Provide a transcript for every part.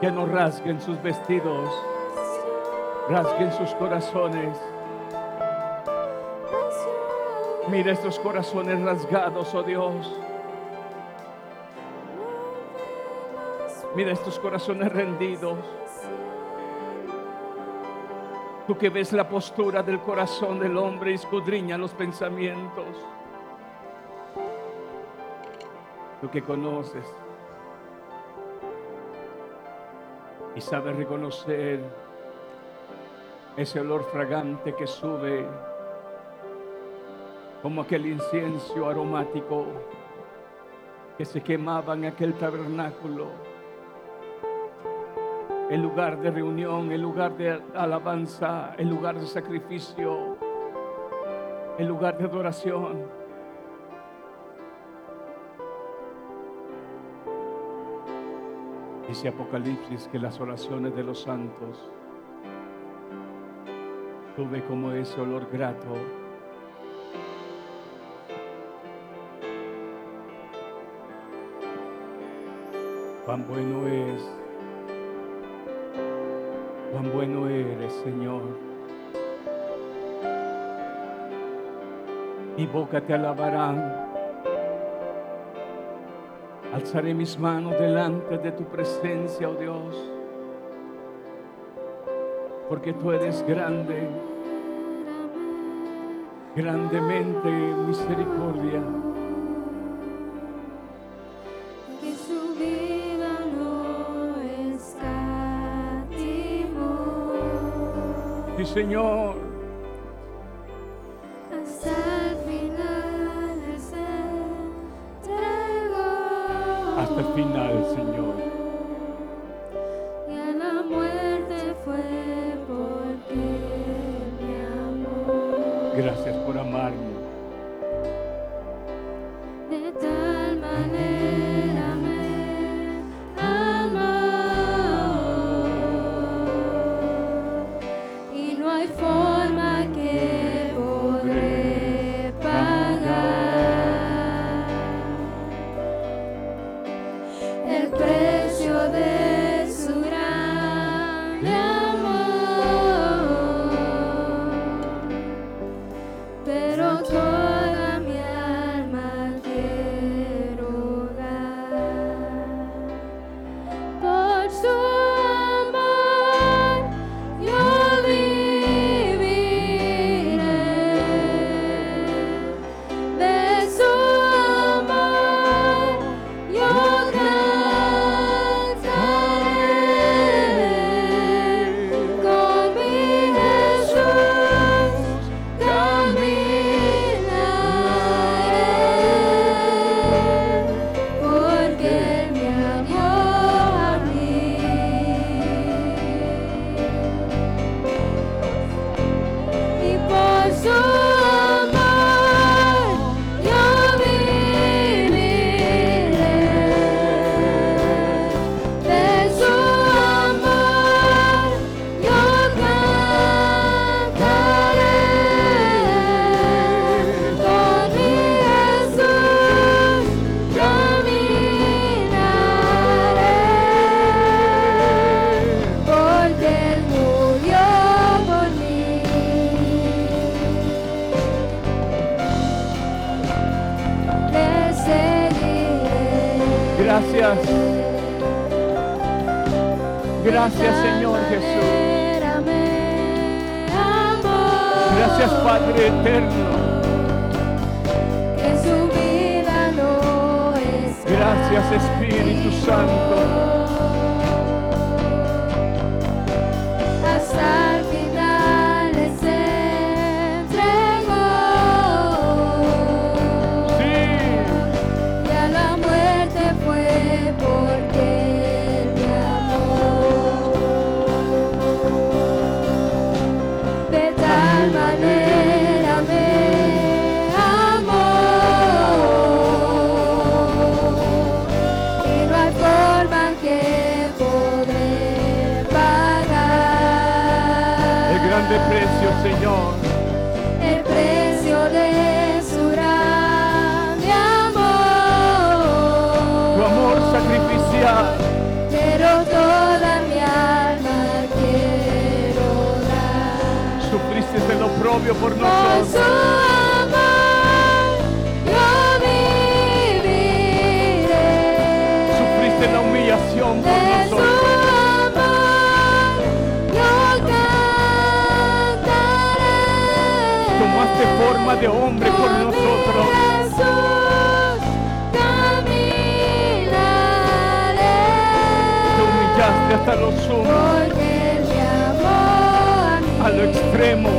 Que no rasguen sus vestidos, rasguen sus corazones. Mira estos corazones rasgados, oh Dios. Mira estos corazones rendidos. Tú que ves la postura del corazón del hombre y escudriña los pensamientos. Tú que conoces y sabes reconocer ese olor fragante que sube como aquel incienso aromático que se quemaba en aquel tabernáculo, el lugar de reunión, el lugar de alabanza, el lugar de sacrificio, el lugar de adoración. Dice Apocalipsis que las oraciones de los santos tuve como ese olor grato. Cuán bueno es, cuán bueno eres, Señor. Mi boca te alabarán. Alzaré mis manos delante de tu presencia, oh Dios, porque tú eres grande, grandemente misericordia. que su vida no escatimó Sí, Señor, Espíritu Santo. Cantaré. Tomaste forma de hombre por nosotros. Jesús caminaré. Te humillaste hasta lo sumo, Porque me amó a mí. a lo extremo.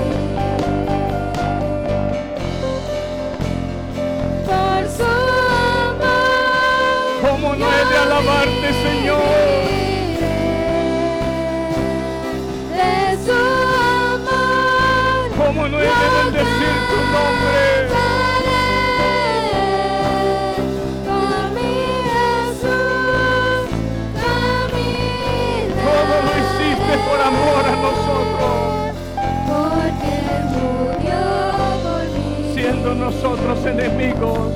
Nosotros, Porque murió por mí. siendo nosotros enemigos.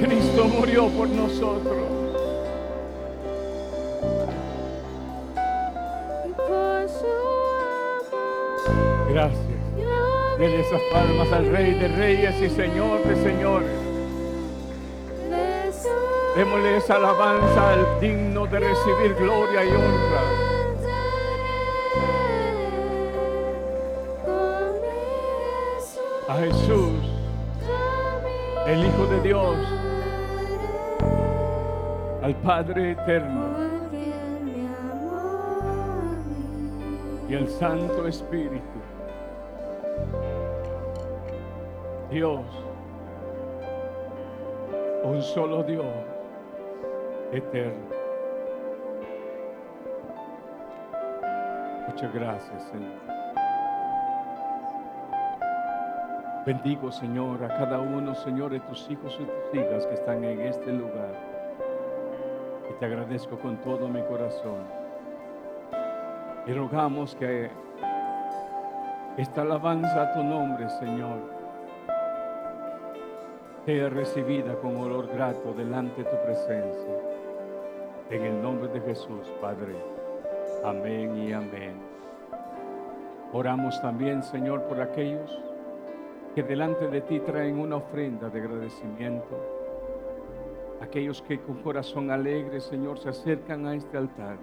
Cristo murió por nosotros. Yo Denle esas palmas al Rey de Reyes y Señor de Señores. Démosle esa alabanza al digno de recibir gloria y honra. A Jesús, el Hijo de Dios, al Padre eterno y al Santo Espíritu. Dios, un solo Dios eterno. Muchas gracias, Señor. Bendigo, Señor, a cada uno, Señor, de tus hijos y tus hijas que están en este lugar. Y te agradezco con todo mi corazón. Y rogamos que esta alabanza a tu nombre, Señor, sea recibida con olor grato delante de tu presencia. En el nombre de Jesús, Padre. Amén y amén. Oramos también, Señor, por aquellos que delante de ti traen una ofrenda de agradecimiento. Aquellos que con corazón alegre, Señor, se acercan a este altar.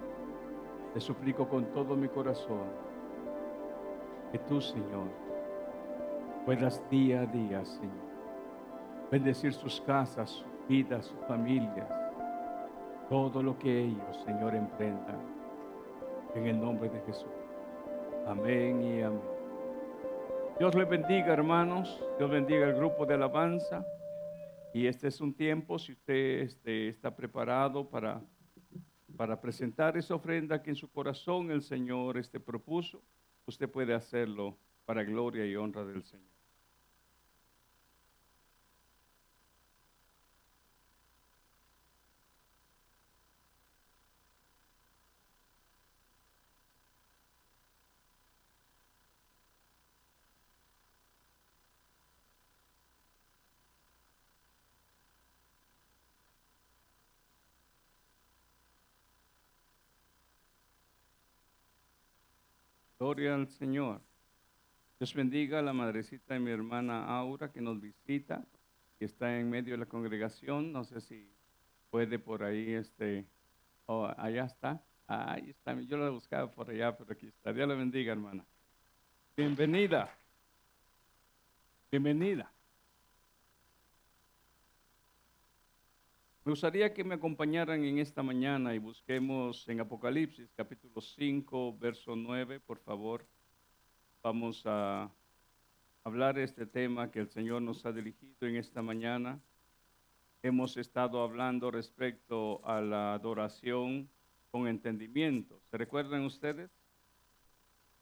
Te suplico con todo mi corazón que tú, Señor, puedas día a día, Señor, bendecir sus casas, sus vidas, sus familias, todo lo que ellos, Señor, emprendan. En el nombre de Jesús. Amén y amén. Dios les bendiga, hermanos. Dios bendiga el grupo de alabanza. Y este es un tiempo, si usted este, está preparado para, para presentar esa ofrenda que en su corazón el Señor este, propuso, usted puede hacerlo para gloria y honra del Señor. Gloria al Señor. Dios bendiga a la madrecita de mi hermana Aura que nos visita y está en medio de la congregación. No sé si puede por ahí, este, oh, allá está. Ahí está, yo la buscaba por allá, pero aquí está. Dios la bendiga, hermana. Bienvenida. Bienvenida. Me gustaría que me acompañaran en esta mañana y busquemos en Apocalipsis capítulo 5, verso 9, por favor. Vamos a hablar este tema que el Señor nos ha dirigido en esta mañana. Hemos estado hablando respecto a la adoración con entendimiento. ¿Se recuerdan ustedes?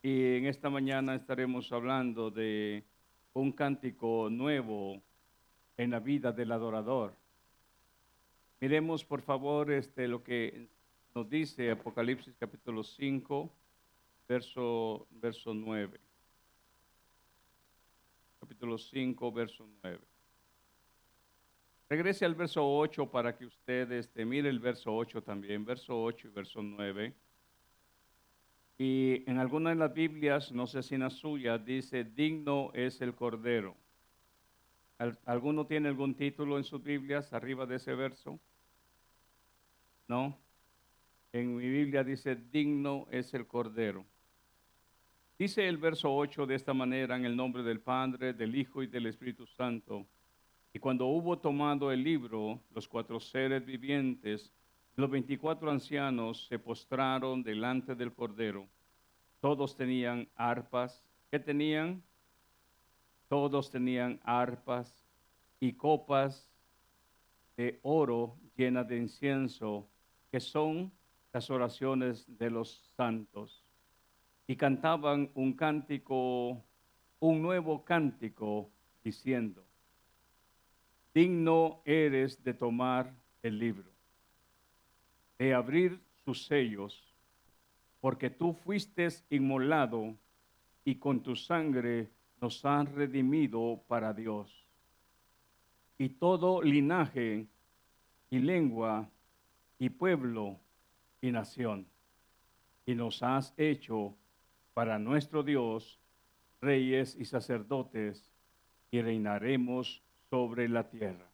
Y en esta mañana estaremos hablando de un cántico nuevo en la vida del adorador. Miremos por favor este, lo que nos dice Apocalipsis capítulo 5, verso, verso 9. Capítulo 5, verso 9. Regrese al verso 8 para que usted este, mire el verso 8 también, verso 8 y verso 9. Y en algunas de las Biblias, no sé si en la suya, dice, digno es el Cordero. ¿Al- ¿Alguno tiene algún título en sus Biblias arriba de ese verso? ¿No? En mi Biblia dice, digno es el Cordero. Dice el verso 8 de esta manera, en el nombre del Padre, del Hijo y del Espíritu Santo. Y cuando hubo tomado el libro, los cuatro seres vivientes, los veinticuatro ancianos se postraron delante del Cordero. Todos tenían arpas. ¿Qué tenían? Todos tenían arpas y copas de oro llenas de incienso, que son las oraciones de los santos. Y cantaban un cántico, un nuevo cántico, diciendo, digno eres de tomar el libro, de abrir sus sellos, porque tú fuiste inmolado y con tu sangre nos has redimido para Dios. Y todo linaje y lengua y pueblo y nación. Y nos has hecho para nuestro Dios reyes y sacerdotes y reinaremos sobre la tierra.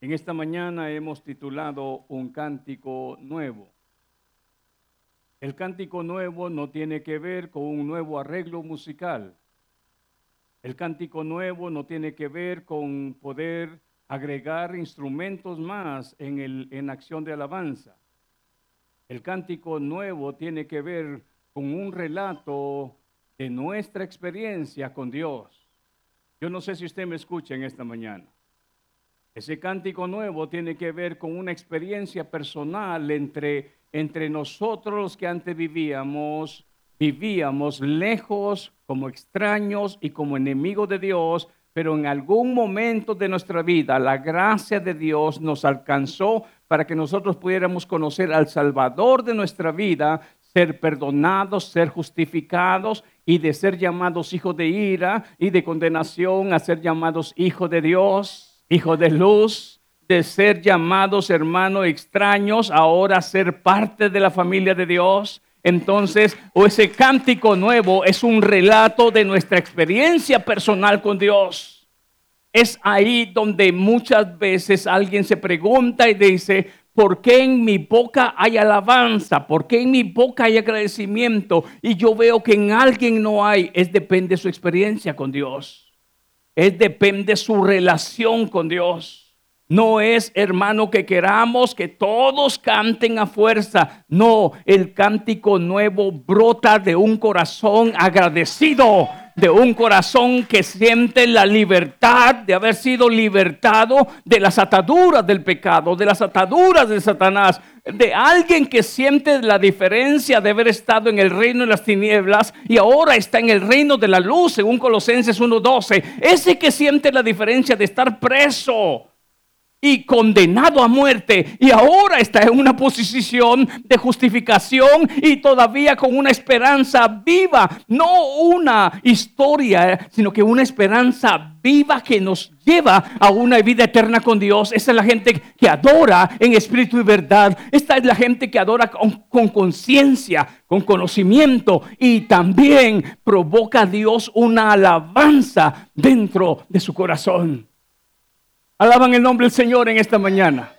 En esta mañana hemos titulado un cántico nuevo. El cántico nuevo no tiene que ver con un nuevo arreglo musical. El cántico nuevo no tiene que ver con poder agregar instrumentos más en, el, en acción de alabanza. El cántico nuevo tiene que ver con un relato de nuestra experiencia con Dios. Yo no sé si usted me escucha en esta mañana. Ese cántico nuevo tiene que ver con una experiencia personal entre, entre nosotros que antes vivíamos, vivíamos lejos como extraños y como enemigos de Dios, pero en algún momento de nuestra vida la gracia de Dios nos alcanzó para que nosotros pudiéramos conocer al Salvador de nuestra vida, ser perdonados, ser justificados y de ser llamados hijos de ira y de condenación a ser llamados hijos de Dios, hijos de luz, de ser llamados hermanos extraños, ahora ser parte de la familia de Dios. Entonces, o ese cántico nuevo es un relato de nuestra experiencia personal con Dios. Es ahí donde muchas veces alguien se pregunta y dice, ¿por qué en mi boca hay alabanza? ¿Por qué en mi boca hay agradecimiento? Y yo veo que en alguien no hay. Es depende de su experiencia con Dios. Es depende de su relación con Dios. No es, hermano, que queramos que todos canten a fuerza. No, el cántico nuevo brota de un corazón agradecido, de un corazón que siente la libertad de haber sido libertado de las ataduras del pecado, de las ataduras de Satanás, de alguien que siente la diferencia de haber estado en el reino de las tinieblas y ahora está en el reino de la luz, según Colosenses 1.12. Ese que siente la diferencia de estar preso y condenado a muerte y ahora está en una posición de justificación y todavía con una esperanza viva, no una historia, sino que una esperanza viva que nos lleva a una vida eterna con Dios. Esa es la gente que adora en espíritu y verdad. Esta es la gente que adora con conciencia, con conocimiento y también provoca a Dios una alabanza dentro de su corazón. Alaban el nombre del Señor en esta mañana.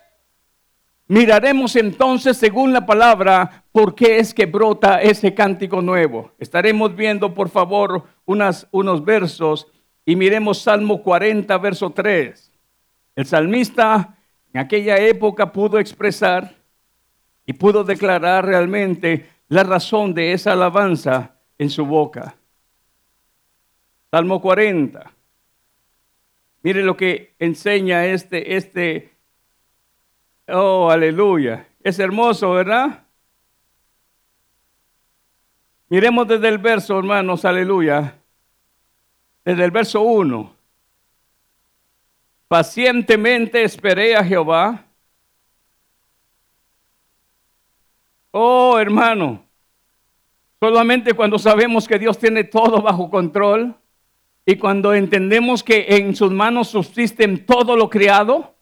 Miraremos entonces, según la palabra, por qué es que brota ese cántico nuevo. Estaremos viendo, por favor, unas, unos versos y miremos Salmo 40, verso 3. El salmista en aquella época pudo expresar y pudo declarar realmente la razón de esa alabanza en su boca. Salmo 40. Mire lo que enseña este, este, oh, aleluya. Es hermoso, ¿verdad? Miremos desde el verso, hermanos, aleluya. Desde el verso 1. Pacientemente esperé a Jehová. Oh, hermano, solamente cuando sabemos que Dios tiene todo bajo control, y cuando entendemos que en sus manos subsisten todo lo creado,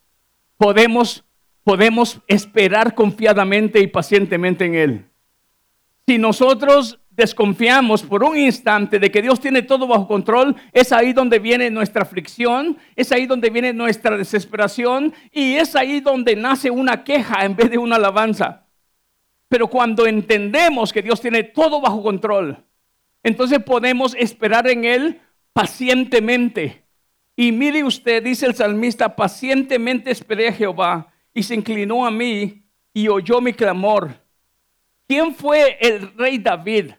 podemos, podemos esperar confiadamente y pacientemente en Él. Si nosotros desconfiamos por un instante de que Dios tiene todo bajo control, es ahí donde viene nuestra aflicción, es ahí donde viene nuestra desesperación y es ahí donde nace una queja en vez de una alabanza. Pero cuando entendemos que Dios tiene todo bajo control, entonces podemos esperar en Él pacientemente. Y mire usted, dice el salmista, pacientemente esperé a Jehová y se inclinó a mí y oyó mi clamor. ¿Quién fue el rey David?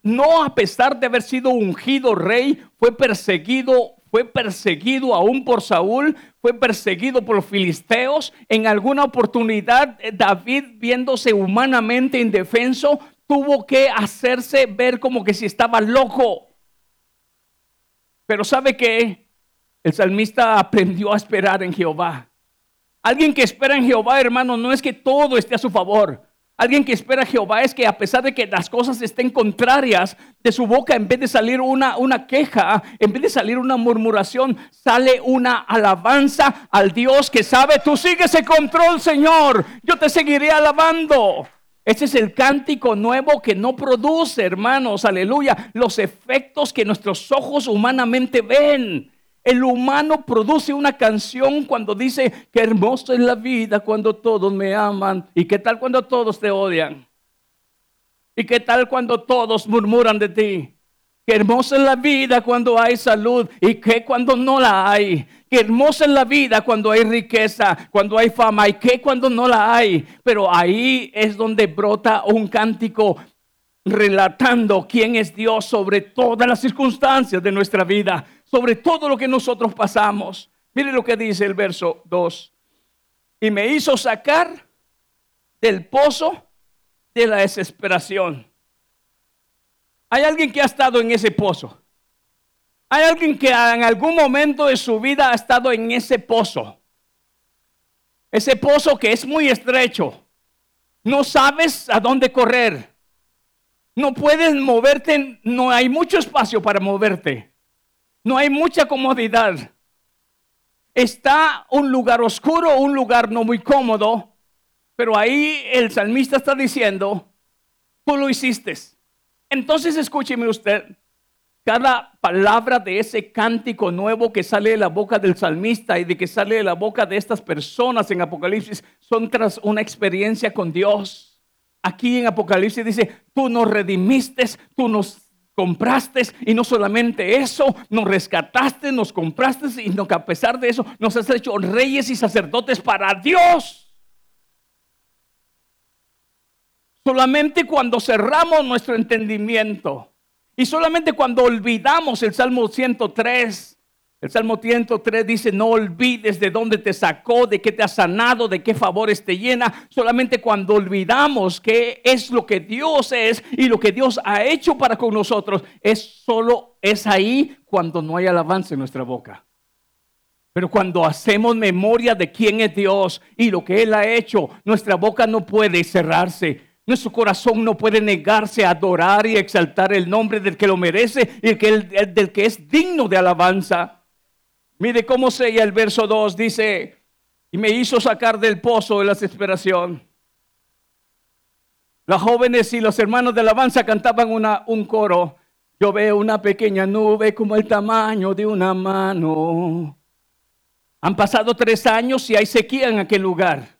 No a pesar de haber sido ungido rey, fue perseguido, fue perseguido aún por Saúl, fue perseguido por los filisteos. En alguna oportunidad eh, David, viéndose humanamente indefenso, tuvo que hacerse ver como que si estaba loco. Pero ¿sabe qué? El salmista aprendió a esperar en Jehová. Alguien que espera en Jehová, hermano, no es que todo esté a su favor. Alguien que espera a Jehová es que a pesar de que las cosas estén contrarias de su boca, en vez de salir una, una queja, en vez de salir una murmuración, sale una alabanza al Dios que sabe, tú sigues el control, Señor, yo te seguiré alabando. Ese es el cántico nuevo que no produce, hermanos, aleluya, los efectos que nuestros ojos humanamente ven. El humano produce una canción cuando dice que hermoso es la vida cuando todos me aman. ¿Y qué tal cuando todos te odian? ¿Y qué tal cuando todos murmuran de ti? Qué hermosa es la vida cuando hay salud y qué cuando no la hay. Qué hermosa es la vida cuando hay riqueza, cuando hay fama y qué cuando no la hay. Pero ahí es donde brota un cántico relatando quién es Dios sobre todas las circunstancias de nuestra vida, sobre todo lo que nosotros pasamos. Mire lo que dice el verso 2. Y me hizo sacar del pozo de la desesperación. Hay alguien que ha estado en ese pozo. Hay alguien que en algún momento de su vida ha estado en ese pozo. Ese pozo que es muy estrecho. No sabes a dónde correr. No puedes moverte, no hay mucho espacio para moverte. No hay mucha comodidad. Está un lugar oscuro, un lugar no muy cómodo, pero ahí el salmista está diciendo, tú lo hiciste. Entonces escúcheme usted, cada palabra de ese cántico nuevo que sale de la boca del salmista y de que sale de la boca de estas personas en Apocalipsis son tras una experiencia con Dios. Aquí en Apocalipsis dice, tú nos redimiste, tú nos compraste y no solamente eso, nos rescataste, nos compraste y no, que a pesar de eso nos has hecho reyes y sacerdotes para Dios. Solamente cuando cerramos nuestro entendimiento y solamente cuando olvidamos el Salmo 103 el Salmo 103 dice, no olvides de dónde te sacó, de qué te ha sanado, de qué favores te llena. Solamente cuando olvidamos qué es lo que Dios es y lo que Dios ha hecho para con nosotros, es solo, es ahí cuando no hay alabanza en nuestra boca. Pero cuando hacemos memoria de quién es Dios y lo que Él ha hecho, nuestra boca no puede cerrarse. Nuestro corazón no puede negarse a adorar y exaltar el nombre del que lo merece y del que es digno de alabanza. Mire cómo sella el verso 2, dice, y me hizo sacar del pozo de la desesperación. Las jóvenes y los hermanos de alabanza cantaban un coro. Yo veo una pequeña nube como el tamaño de una mano. Han pasado tres años y hay sequía en aquel lugar.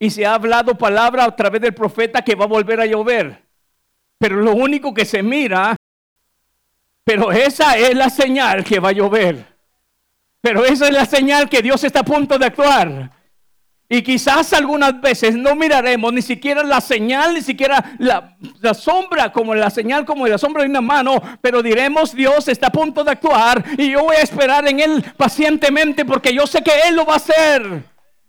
Y se ha hablado palabra a través del profeta que va a volver a llover. Pero lo único que se mira, pero esa es la señal que va a llover. Pero esa es la señal que Dios está a punto de actuar. Y quizás algunas veces no miraremos ni siquiera la señal, ni siquiera la, sombra, como la señal, como la sombra de una mano, pero diremos, Dios está a punto de actuar y yo voy a esperar en Él pacientemente porque yo sé que Él lo va a hacer.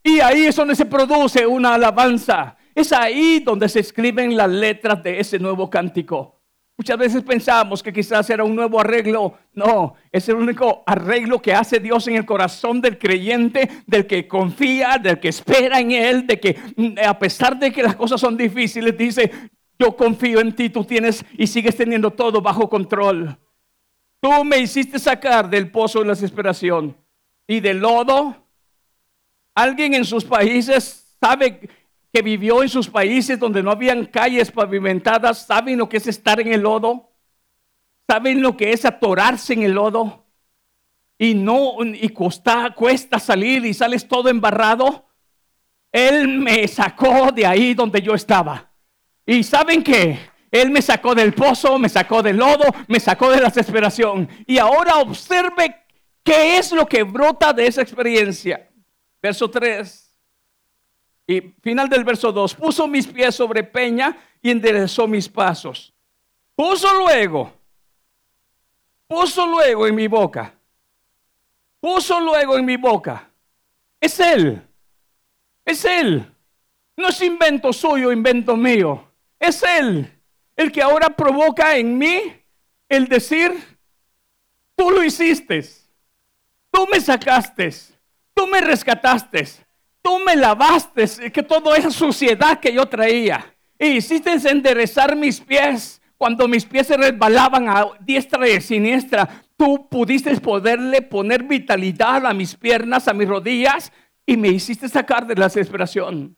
Y ahí es donde se produce una alabanza. Es ahí donde se escriben las letras de ese nuevo cántico. Muchas veces pensamos que quizás era un nuevo arreglo. No, es el único arreglo que hace Dios en el corazón del creyente, del que confía, del que espera en Él, de que mm, a pesar de que las cosas son difíciles, dice, yo confío en ti, tú tienes y sigues teniendo todo bajo control. Tú me hiciste sacar del pozo de la desesperación y del lodo. Alguien en sus países sabe que vivió en sus países donde no habían calles pavimentadas, ¿saben lo que es estar en el lodo? ¿Saben lo que es atorarse en el lodo? Y no, y cuesta, cuesta salir y sales todo embarrado. Él me sacó de ahí donde yo estaba. Y ¿saben qué? Él me sacó del pozo, me sacó del lodo, me sacó de la desesperación. Y ahora observe qué es lo que brota de esa experiencia. Verso 3. Y final del verso 2. Puso mis pies sobre peña y enderezó mis pasos. Puso luego. Puso luego en mi boca. Puso luego en mi boca. Es Él. Es Él. No es invento suyo, invento mío. Es Él el que ahora provoca en mí el decir, tú lo hiciste, tú me sacaste, tú me rescataste, tú me lavaste, que toda esa suciedad que yo traía, y hiciste enderezar mis pies cuando mis pies se resbalaban a diestra y siniestra. Tú pudiste poderle poner vitalidad a mis piernas, a mis rodillas, y me hiciste sacar de la desesperación.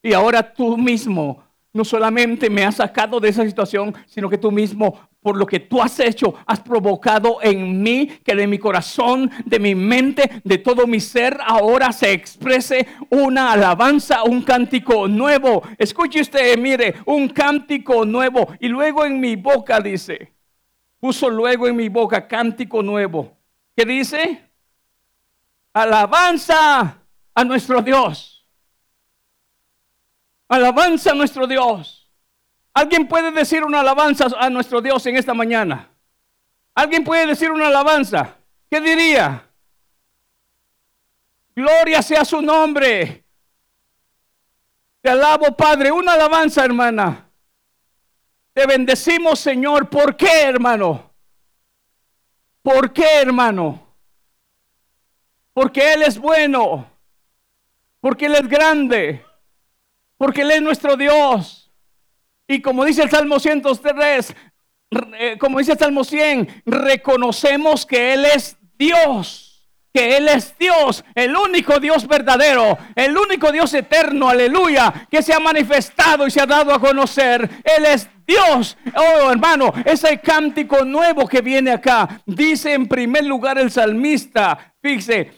Y ahora tú mismo no solamente me has sacado de esa situación, sino que tú mismo, por lo que tú has hecho, has provocado en mí que de mi corazón, de mi mente, de todo mi ser, ahora se exprese una alabanza, un cántico nuevo. Escuche usted, mire, un cántico nuevo. Y luego en mi boca dice, puso luego en mi boca cántico nuevo. ¿Qué dice? Alabanza a nuestro Dios. Alabanza a nuestro Dios. ¿Alguien puede decir una alabanza a nuestro Dios en esta mañana? ¿Alguien puede decir una alabanza? ¿Qué diría? Gloria sea su nombre. Te alabo, Padre. Una alabanza, hermana. Te bendecimos, Señor. ¿Por qué, hermano? ¿Por qué, hermano? Porque Él es bueno. Porque Él es grande porque Él es nuestro Dios. Y como dice el Salmo 103, eh, como dice el Salmo 100, reconocemos que Él es Dios. Que Él es Dios, el único Dios verdadero, el único Dios eterno, aleluya, que se ha manifestado y se ha dado a conocer. Él es Dios. Oh, hermano, ese cántico nuevo que viene acá, dice en primer lugar el salmista, fíjese,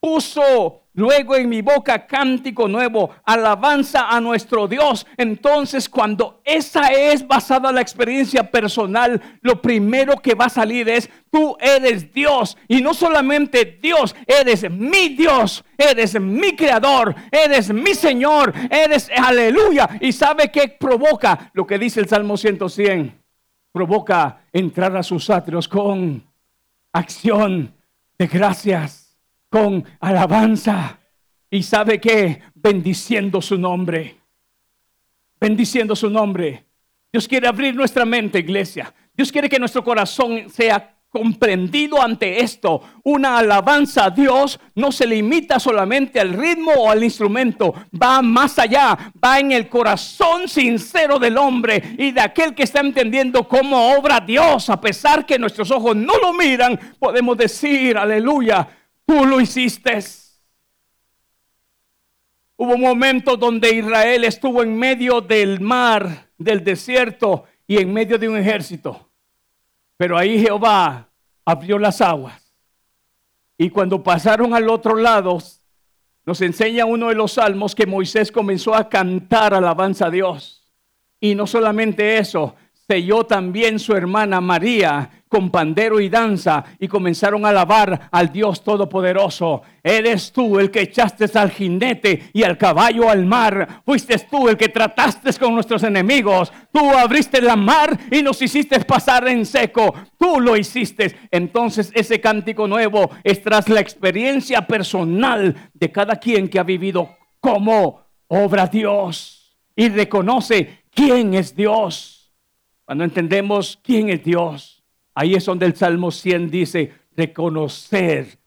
puso Luego en mi boca cántico nuevo, alabanza a nuestro Dios. Entonces cuando esa es basada en la experiencia personal, lo primero que va a salir es, tú eres Dios. Y no solamente Dios, eres mi Dios, eres mi creador, eres mi Señor, eres aleluya. ¿Y sabe qué provoca? Lo que dice el Salmo 100. Provoca entrar a sus atrios con acción de gracias con alabanza. Y sabe que bendiciendo su nombre. Bendiciendo su nombre. Dios quiere abrir nuestra mente, iglesia. Dios quiere que nuestro corazón sea comprendido ante esto. Una alabanza a Dios no se limita solamente al ritmo o al instrumento, va más allá, va en el corazón sincero del hombre y de aquel que está entendiendo cómo obra Dios, a pesar que nuestros ojos no lo miran, podemos decir, aleluya, Tú lo hiciste. Hubo momentos donde Israel estuvo en medio del mar, del desierto y en medio de un ejército. Pero ahí Jehová abrió las aguas. Y cuando pasaron al otro lado, nos enseña uno de los salmos que Moisés comenzó a cantar alabanza a Dios. Y no solamente eso, selló también su hermana María con pandero y danza y comenzaron a alabar al Dios Todopoderoso. Eres tú el que echaste al jinete y al caballo al mar. Fuiste tú el que trataste con nuestros enemigos. Tú abriste la mar y nos hiciste pasar en seco. Tú lo hiciste. Entonces ese cántico nuevo es tras la experiencia personal de cada quien que ha vivido como obra Dios y reconoce quién es Dios cuando entendemos quién es Dios, ahí es donde el Salmo 100 dice, reconocer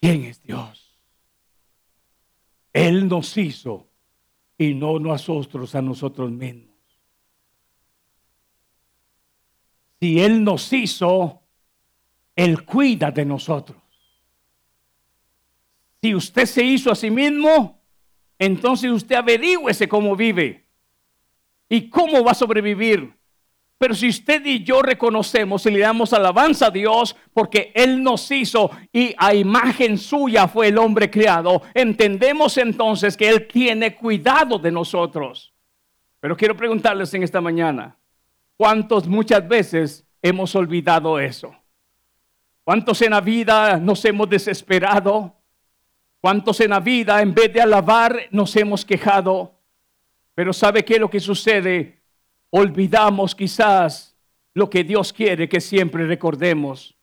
quién es Dios. Él nos hizo y no nosotros a nosotros mismos. Si Él nos hizo, Él cuida de nosotros. Si usted se hizo a sí mismo, entonces usted averigüese cómo vive y cómo va a sobrevivir. Pero si usted y yo reconocemos y le damos alabanza a Dios porque Él nos hizo y a imagen suya fue el hombre creado, entendemos entonces que Él tiene cuidado de nosotros. Pero quiero preguntarles en esta mañana, ¿cuántos muchas veces hemos olvidado eso? ¿Cuántos en la vida nos hemos desesperado? ¿Cuántos en la vida en vez de alabar nos hemos quejado? Pero ¿sabe qué es lo que sucede? Olvidamos quizás lo que Dios quiere que siempre recordemos,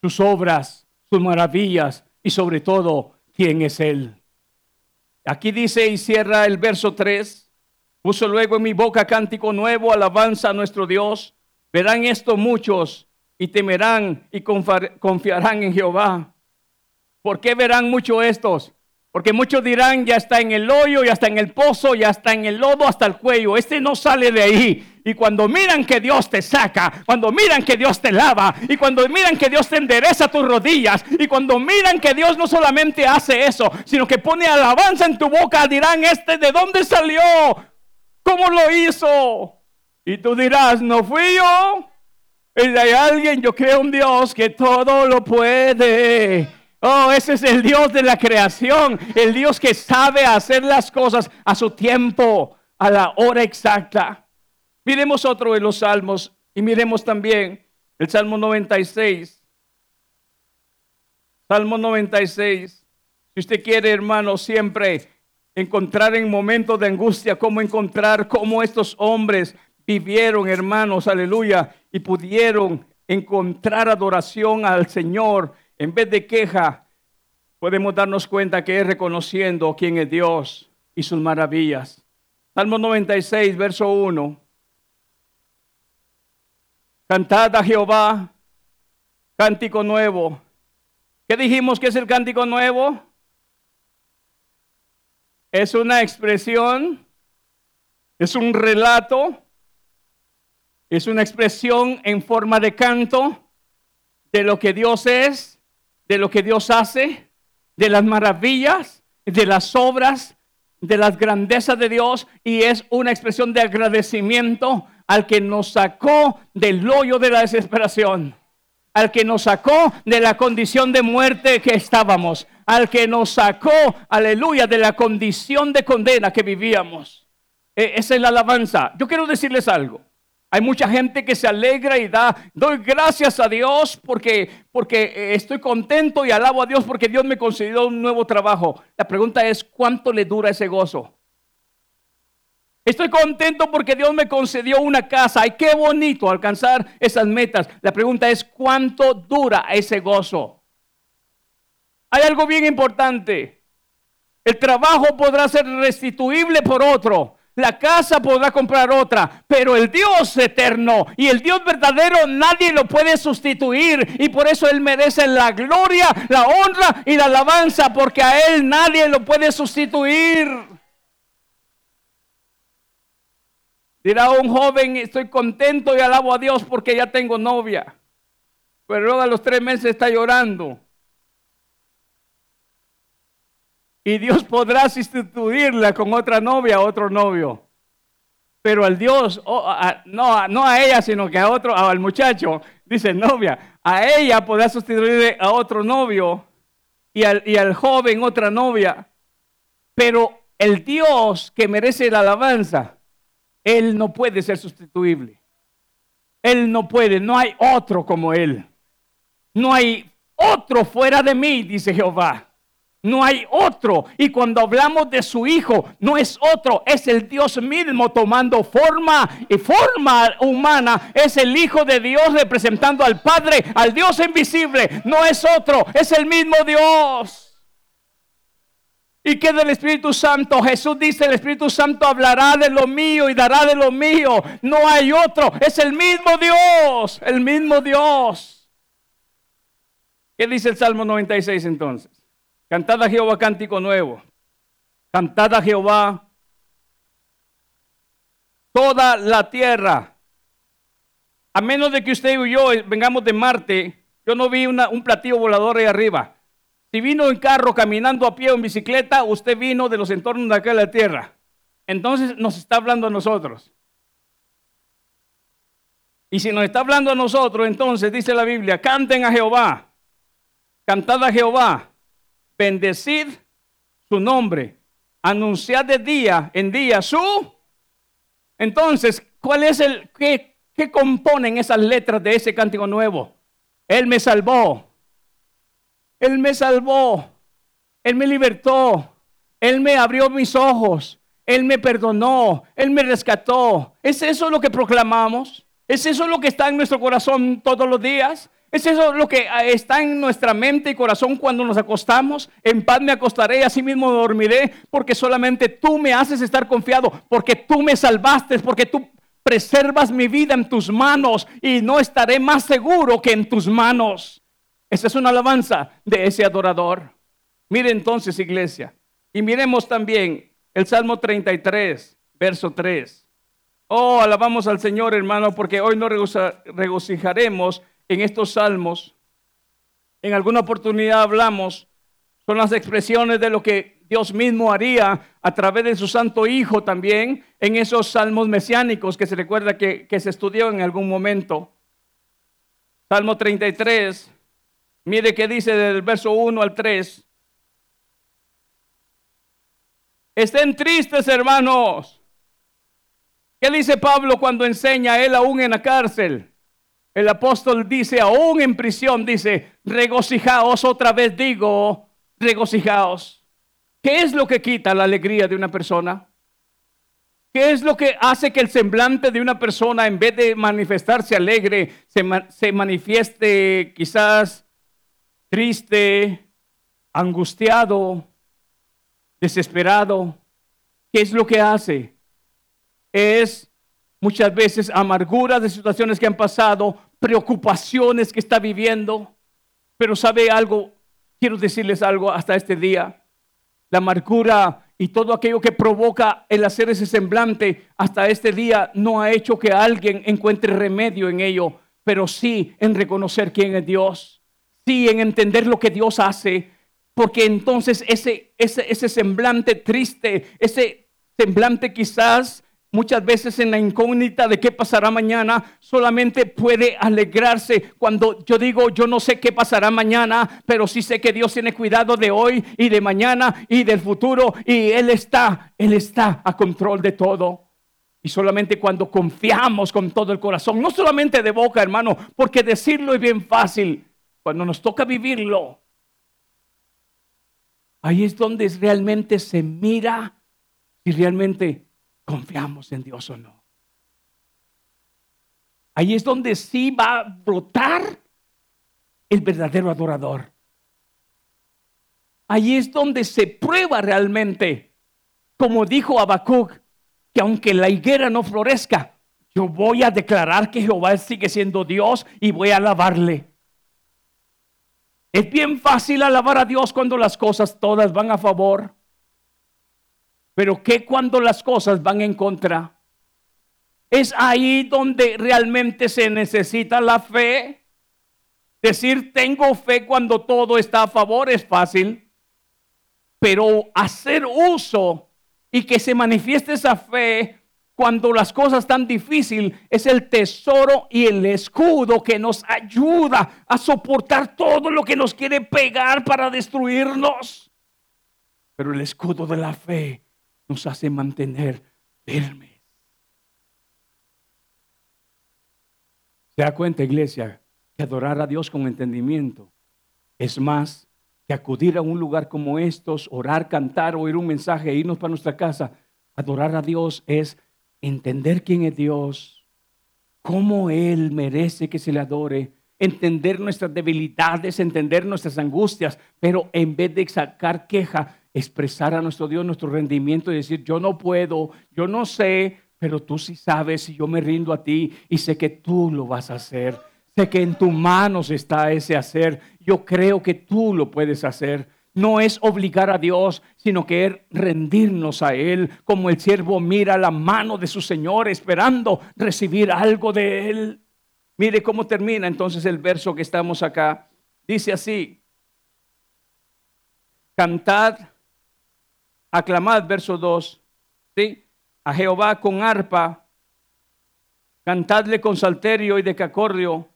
sus obras, sus maravillas y sobre todo quién es Él. Aquí dice y cierra el verso 3, puso luego en mi boca cántico nuevo, alabanza a nuestro Dios. Verán esto muchos y temerán y confiarán en Jehová. ¿Por qué verán mucho estos? Porque muchos dirán, ya está en el hoyo, ya está en el pozo, ya está en el lodo hasta el cuello. Este no sale de ahí. Y cuando miran que Dios te saca, cuando miran que Dios te lava, y cuando miran que Dios te endereza tus rodillas, y cuando miran que Dios no solamente hace eso, sino que pone alabanza en tu boca, dirán, este de dónde salió, cómo lo hizo. Y tú dirás, no fui yo. Y hay alguien, yo creo un Dios que todo lo puede. Oh, ese es el Dios de la creación, el Dios que sabe hacer las cosas a su tiempo, a la hora exacta. Miremos otro de los salmos y miremos también el Salmo 96. Salmo 96. Si usted quiere, hermano, siempre encontrar en momentos de angustia, cómo encontrar cómo estos hombres vivieron, hermanos, aleluya, y pudieron encontrar adoración al Señor en vez de queja, podemos darnos cuenta que es reconociendo quién es Dios y sus maravillas. Salmo 96, verso 1. Cantad a Jehová, cántico nuevo. ¿Qué dijimos que es el cántico nuevo? Es una expresión, es un relato, es una expresión en forma de canto de lo que Dios es de lo que Dios hace, de las maravillas, de las obras, de las grandezas de Dios y es una expresión de agradecimiento al que nos sacó del hoyo de la desesperación, al que nos sacó de la condición de muerte que estábamos, al que nos sacó, aleluya, de la condición de condena que vivíamos. E, esa es la alabanza. Yo quiero decirles algo. Hay mucha gente que se alegra y da, doy gracias a Dios porque, porque eh, estoy contento y alabo a Dios porque Dios me concedió un nuevo trabajo. La pregunta es, ¿cuánto le dura ese gozo? Estoy contento porque Dios me concedió una casa. Ay, qué bonito alcanzar esas metas. La pregunta es, ¿cuánto dura ese gozo? Hay algo bien importante. El trabajo podrá ser restituible por otro, la casa podrá comprar otra, pero el Dios eterno y el Dios verdadero nadie lo puede sustituir y por eso Él merece la gloria, la honra y la alabanza porque a Él nadie lo puede sustituir. Dirá un joven, estoy contento y alabo a Dios porque ya tengo novia, pero luego a los tres meses está llorando. Y Dios podrá sustituirla con otra novia, otro novio. Pero al Dios, no, a ella, sino que a otro, al muchacho, dice novia, a ella podrá sustituirle a otro novio y al, y al joven otra novia. Pero el Dios que merece la alabanza, Él no puede ser sustituible. Él no puede, no hay otro como Él. No hay otro fuera de mí, dice Jehová. No hay otro. Y cuando hablamos de su Hijo, no es otro, es el Dios mismo tomando forma y forma humana. Es el Hijo de Dios representando al Padre, al Dios invisible. No es otro, es el mismo Dios. ¿Y qué del Espíritu Santo? Jesús dice, el Espíritu Santo hablará de lo mío y dará de lo mío. No hay otro, es el mismo Dios, el mismo Dios. ¿Qué dice el Salmo 96 entonces? Cantad a Jehová cántico nuevo. Cantad a Jehová toda la tierra. A menos de que usted y yo vengamos de Marte, yo no vi un platillo volador ahí arriba. Si vino en carro, caminando a pie o en bicicleta, usted vino de los entornos de acá de la tierra. Entonces nos está hablando a nosotros. Y si nos está hablando a nosotros, entonces dice la Biblia, canten a Jehová, cantad a Jehová, bendecid su nombre, anunciad de día en día su. Entonces, ¿cuál es el, qué, qué componen esas letras de ese cántico nuevo? Él me salvó, Él me salvó, Él me libertó, Él me abrió mis ojos, Él me perdonó, Él me rescató. ¿Es eso lo que proclamamos? ¿Es eso lo que está en nuestro corazón todos los días? ¿Es eso lo que ah, está en nuestra mente y corazón cuando nos acostamos? En paz me acostaré y así mismo dormiré, porque solamente tú me haces estar confiado, porque tú me salvaste, porque tú preservas mi vida en tus manos y no estaré más seguro que en tus manos. Esa es una alabanza de ese adorador. Mire entonces, iglesia, y miremos también el Salmo 33, verso 3. Oh, alabamos al Señor, hermano, porque hoy nos regocijaremos en estos salmos. En alguna oportunidad hablamos, son las expresiones de lo que Dios mismo haría a través de su Santo Hijo también en esos salmos mesiánicos que se recuerda que, que se estudió en algún momento. Salmo 33, mire que dice del verso 1 al 3. Estén tristes, hermanos ¿Qué dice Pablo cuando enseña él aún en la cárcel? El apóstol dice, aún en prisión, dice, regocijaos, otra vez digo, regocijaos. ¿Qué es lo que quita la alegría de una persona? ¿Qué es lo que hace que el semblante de una persona, en vez de manifestarse alegre, se, manifieste quizás triste, angustiado, desesperado? ¿Qué es lo que hace? es muchas veces amargura de situaciones que han pasado, preocupaciones que está viviendo. Pero sabe algo, quiero decirles algo hasta este día. La amargura y todo aquello que provoca el hacer ese semblante hasta este día no ha hecho que alguien encuentre remedio en ello, pero sí en reconocer quién es Dios, sí en entender lo que Dios hace, porque entonces ese, ese, ese semblante triste, ese semblante quizás muchas veces en la incógnita de qué pasará mañana, solamente puede alegrarse cuando yo digo, yo no sé qué pasará mañana, pero sí sé que Dios tiene cuidado de hoy y de mañana y del futuro y Él está, Él está a control de todo. Y solamente cuando confiamos con todo el corazón, no solamente de boca, hermano, porque decirlo es bien fácil, cuando nos toca vivirlo, ahí es donde realmente se mira y realmente confiamos en Dios o no. Ahí es donde sí va a brotar el verdadero adorador. Ahí es donde se prueba realmente, como dijo Habacuc, que aunque la higuera no florezca, yo voy a declarar que Jehová sigue siendo Dios y voy a alabarle. Es bien fácil alabar a Dios cuando las cosas todas van a favor. Pero ¿qué cuando las cosas van en contra? Es ahí donde realmente se necesita la fe. Decir tengo fe cuando todo está a favor es fácil, pero hacer uso y que se manifieste esa fe cuando las cosas están difíciles es el tesoro y el escudo que nos ayuda a soportar todo lo que nos quiere pegar para destruirnos. Pero el escudo de la fe nos hace mantener firmes. ¿Se da cuenta, iglesia, que adorar a Dios con entendimiento es más que acudir a un lugar como estos, orar, cantar, oír un mensaje e irnos para nuestra casa? Adorar a Dios es entender quién es Dios, cómo Él merece que se le adore, entender nuestras debilidades, entender nuestras angustias, pero en vez de sacar queja, expresar a nuestro Dios nuestro rendimiento y decir, yo no puedo, yo no sé, pero tú sí sabes y yo me rindo a ti y sé que tú lo vas a hacer. Sé que en tus manos está ese hacer. Yo creo que tú lo puedes hacer. No es obligar a Dios, sino que es rendirnos a Él, como el siervo mira la mano de su Señor esperando recibir algo de Él. Mire cómo termina entonces el verso que estamos acá. Dice así, cantad, aclamad, verso 2, ¿sí? a Jehová con arpa, cantadle con salterio y decacordio,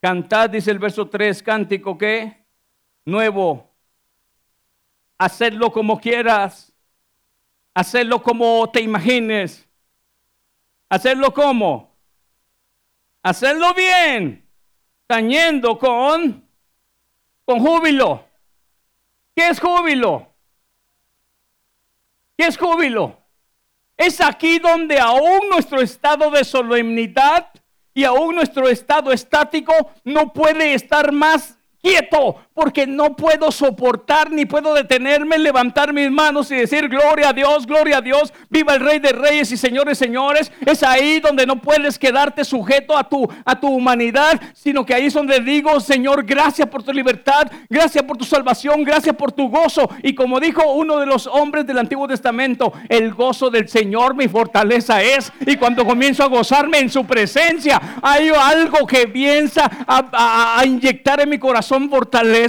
cantad, dice el verso 3, cántico que nuevo, hacedlo como quieras, hacedlo como te imagines, hacerlo como, hacerlo bien, tañendo con, con júbilo. ¿Qué es júbilo? ¿Qué es júbilo? Es aquí donde aún nuestro estado de solemnidad y aún nuestro estado estático no puede estar más quieto porque no puedo soportar ni puedo detenerme, levantar mis manos y decir gloria a Dios, gloria a Dios, viva el Rey de Reyes y Señores, señores. Es ahí donde no puedes quedarte sujeto a tu, a tu humanidad, sino que ahí es donde digo, Señor, gracias por tu libertad, gracias por tu salvación, gracias por tu gozo. Y como dijo uno de los hombres del Antiguo Testamento, el gozo del Señor mi fortaleza es. Y cuando comienzo a gozarme en su presencia, hay algo que piensa a, a inyectar en mi corazón fortaleza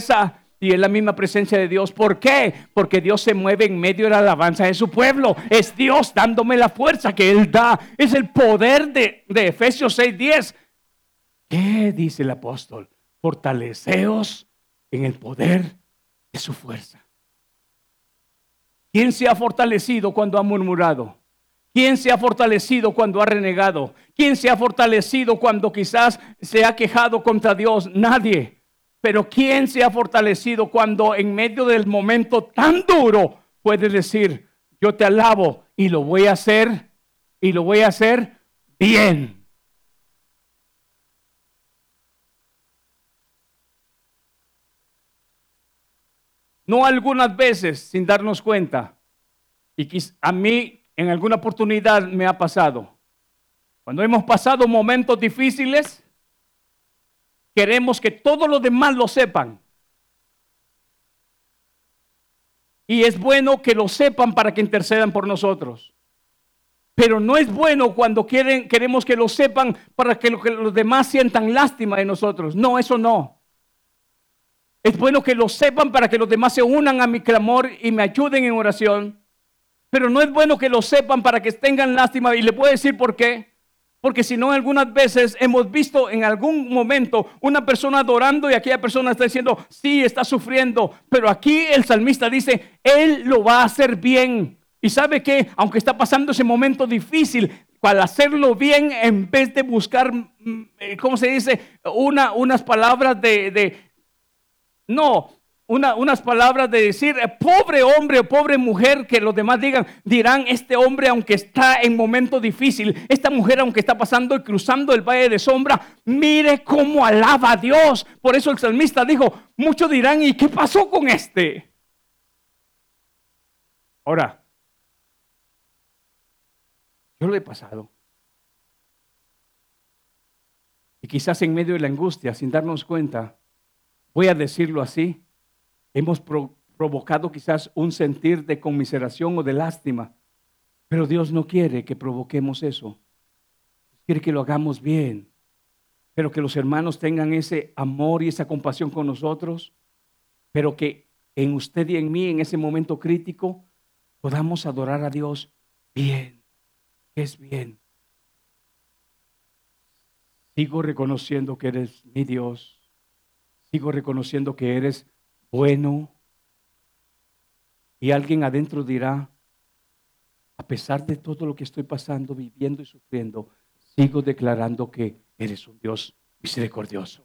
y es la misma presencia de Dios. ¿Por qué? Porque Dios se mueve en medio de la alabanza de su pueblo. Es Dios dándome la fuerza que Él da. Es el poder de, de Efesios 6:10. ¿Qué dice el apóstol? Fortaleceos en el poder de su fuerza. ¿Quién se ha fortalecido cuando ha murmurado? ¿Quién se ha fortalecido cuando ha renegado? ¿Quién se ha fortalecido cuando quizás se ha quejado contra Dios? Nadie. Pero ¿quién se ha fortalecido cuando en medio del momento tan duro puede decir, yo te alabo y lo voy a hacer y lo voy a hacer bien? No algunas veces sin darnos cuenta, y a mí en alguna oportunidad me ha pasado, cuando hemos pasado momentos difíciles, queremos que todos los demás lo sepan. Y es bueno que lo sepan para que intercedan por nosotros. Pero no es bueno cuando quieren, queremos que lo sepan para que, que los demás sientan lástima de nosotros. No, eso no. Es bueno que lo sepan para que los demás se unan a mi clamor y me ayuden en oración. Pero no es bueno que lo sepan para que tengan lástima. Y le puedo decir por qué. Porque si no, algunas veces hemos visto en algún momento una persona adorando y aquella persona está diciendo, sí, está sufriendo. Pero aquí el salmista dice, Él lo va a hacer bien. Y sabe que, aunque está pasando ese momento difícil, para hacerlo bien, en vez de buscar, mm, eh, ¿cómo se dice? Una, unas palabras de, de no, unas palabras de decir, eh, pobre hombre o pobre mujer, que los demás digan, dirán, este hombre aunque está en momento difícil, esta mujer aunque está pasando y cruzando el valle de sombra, mire cómo alaba a Dios. Por eso el salmista dijo, muchos dirán, ¿y qué pasó con este? Ahora, yo lo he pasado. Y quizás en medio de la angustia, sin darnos cuenta, voy a decirlo así, hemos provocado quizás un sentir de conmiseración o de lástima, pero Dios no quiere que provoquemos eso. Quiere que lo hagamos bien, pero que los hermanos tengan ese amor y esa compasión con nosotros, pero que en usted y en mí, en ese momento crítico, podamos adorar a Dios bien, que es bien. Sigo reconociendo que eres mi Dios. Sigo reconociendo que eres bueno. Y alguien adentro dirá, a pesar de todo lo que estoy pasando, viviendo y sufriendo, sigo declarando que eres un Dios misericordioso.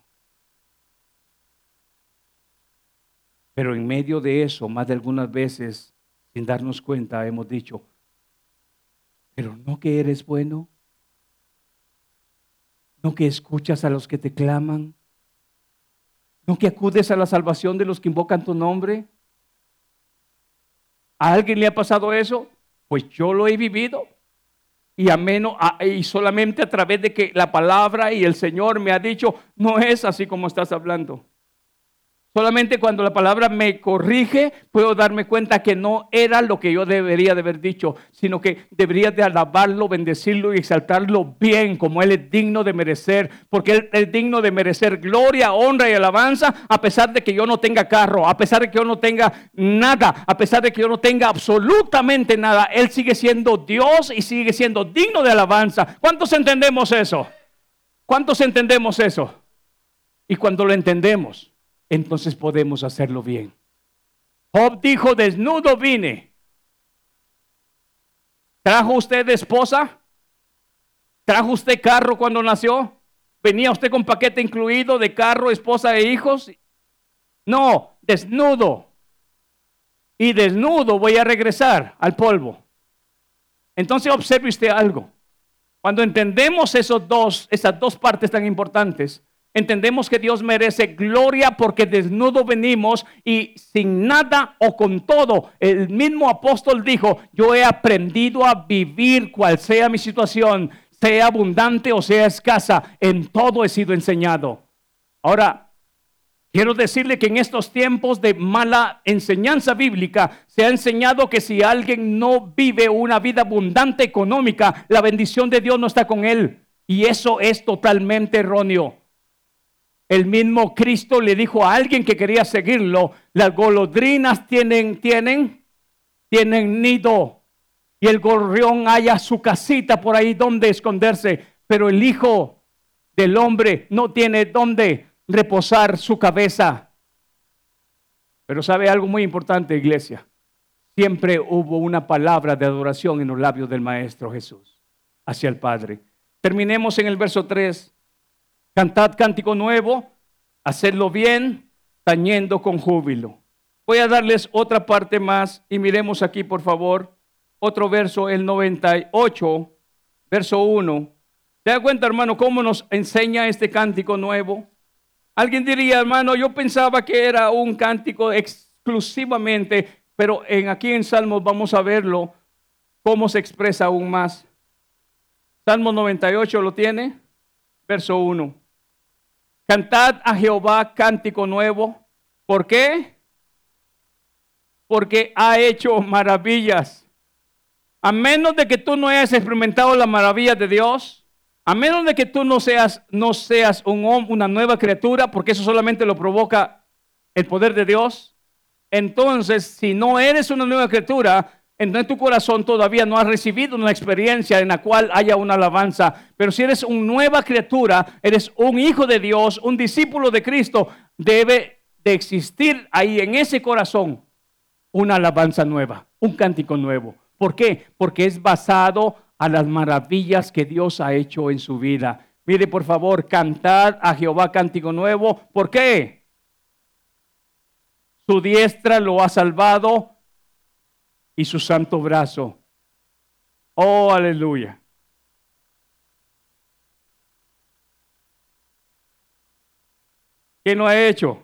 Pero en medio de eso, más de algunas veces, sin darnos cuenta, hemos dicho, pero no que eres bueno, no que escuchas a los que te claman, ¿No que acudes a la salvación de los que invocan tu nombre? ¿A alguien le ha pasado eso? Pues yo lo he vivido. Y, ameno, y solamente a través de que la palabra y el Señor me ha dicho, no es así como estás hablando. Solamente cuando la palabra me corrige, puedo darme cuenta que no era lo que yo debería de haber dicho, sino que debería de alabarlo, bendecirlo y exaltarlo bien, como Él es digno de merecer, porque Él es digno de merecer gloria, honra y alabanza, a pesar de que yo no tenga carro, a pesar de que yo no tenga nada, a pesar de que yo no tenga absolutamente nada. Él sigue siendo Dios y sigue siendo digno de alabanza. ¿Cuántos entendemos eso? ¿Cuántos entendemos eso? Y cuando lo entendemos, entonces podemos hacerlo bien. Job dijo, desnudo vine. ¿Trajo usted esposa? ¿Trajo usted carro cuando nació? ¿Venía usted con paquete incluido de carro, esposa e hijos? No, desnudo. Y desnudo voy a regresar al polvo. Entonces observe usted algo. Cuando entendemos esos dos, esas dos partes tan importantes, entendemos que Dios merece gloria porque desnudo venimos y sin nada o con todo. El mismo apóstol dijo, yo he aprendido a vivir cual sea mi situación, sea abundante o sea escasa, en todo he sido enseñado. Ahora, Quiero decirle que en estos tiempos de mala enseñanza bíblica se ha enseñado que si alguien no vive una vida abundante económica, la bendición de Dios no está con él. Y eso es totalmente erróneo. El mismo Cristo le dijo a alguien que quería seguirlo, las golondrinas tienen, tienen, tienen nido y el gorrión haya su casita por ahí donde esconderse, pero el Hijo del Hombre no tiene donde reposar su cabeza. Pero sabe algo muy importante, iglesia. Siempre hubo una palabra de adoración en los labios del Maestro Jesús hacia el Padre. Terminemos en el verso 3. Cantad cántico nuevo, hacedlo bien, tañendo con júbilo. Voy a darles otra parte más y miremos aquí, por favor, otro verso, el 98, verso 1. ¿Se da cuenta, hermano, cómo nos enseña este cántico nuevo? Alguien diría, hermano, yo pensaba que era un cántico exclusivamente, pero en, aquí en Salmos vamos a verlo, cómo se expresa aún más. Salmo 98 lo tiene, verso 1. Cantad a Jehová cántico nuevo. ¿Por qué? Porque ha hecho maravillas. A menos de que tú no hayas experimentado la maravilla de Dios, a menos de que tú no seas, no seas un, una nueva criatura, porque eso solamente lo provoca el poder de Dios, entonces si no eres una nueva criatura, en tu corazón todavía no has recibido una experiencia en la cual haya una alabanza. Pero si eres una nueva criatura, eres un hijo de Dios, un discípulo de Cristo, debe de existir ahí en ese corazón una alabanza nueva, un cántico nuevo. ¿Por qué? Porque es basado a las maravillas que Dios ha hecho en su vida. Mire, por favor, cantad a Jehová cántico nuevo. ¿Por qué? Su diestra lo ha salvado y su santo brazo. Oh, aleluya. ¿Qué no ha hecho?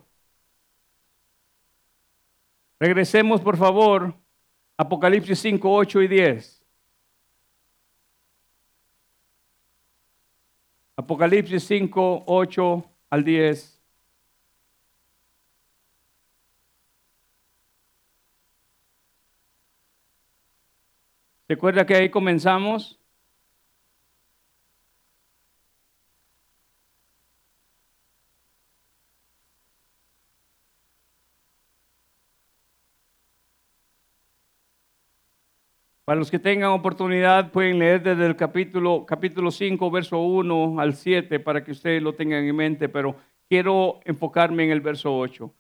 Regresemos, por favor, Apocalipsis 5, 8 y 10. Apocalipsis 5, 8 al 10. ¿Recuerda que ahí comenzamos? Para los que tengan oportunidad pueden leer desde el capítulo, capítulo 5, verso 1 al 7 para que ustedes lo tengan en mente, pero quiero enfocarme en el verso 8.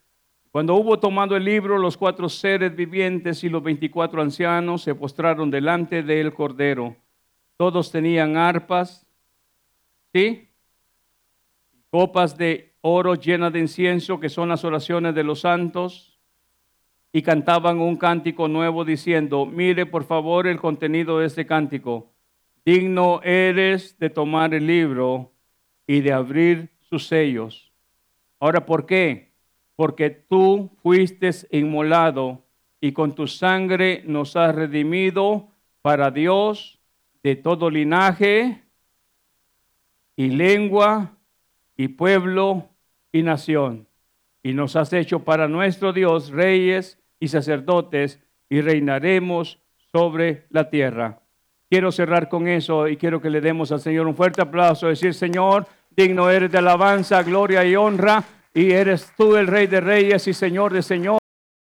Cuando hubo tomado el libro, los cuatro seres vivientes y los veinticuatro ancianos se postraron delante del Cordero. Todos tenían arpas, ¿sí? Copas de oro llenas de incienso, que son las oraciones de los santos, y cantaban un cántico nuevo diciendo, mire por favor el contenido de este cántico. Digno eres de tomar el libro y de abrir sus sellos. Ahora, ¿por qué? porque tú fuiste inmolado y con tu sangre nos has redimido para Dios de todo linaje y lengua y pueblo y nación. Y nos has hecho para nuestro Dios reyes y sacerdotes y reinaremos sobre la tierra. Quiero cerrar con eso y quiero que le demos al Señor un fuerte aplauso, decir Señor, digno eres de alabanza, gloria y honra y eres tú el Rey de Reyes y Señor de Señores.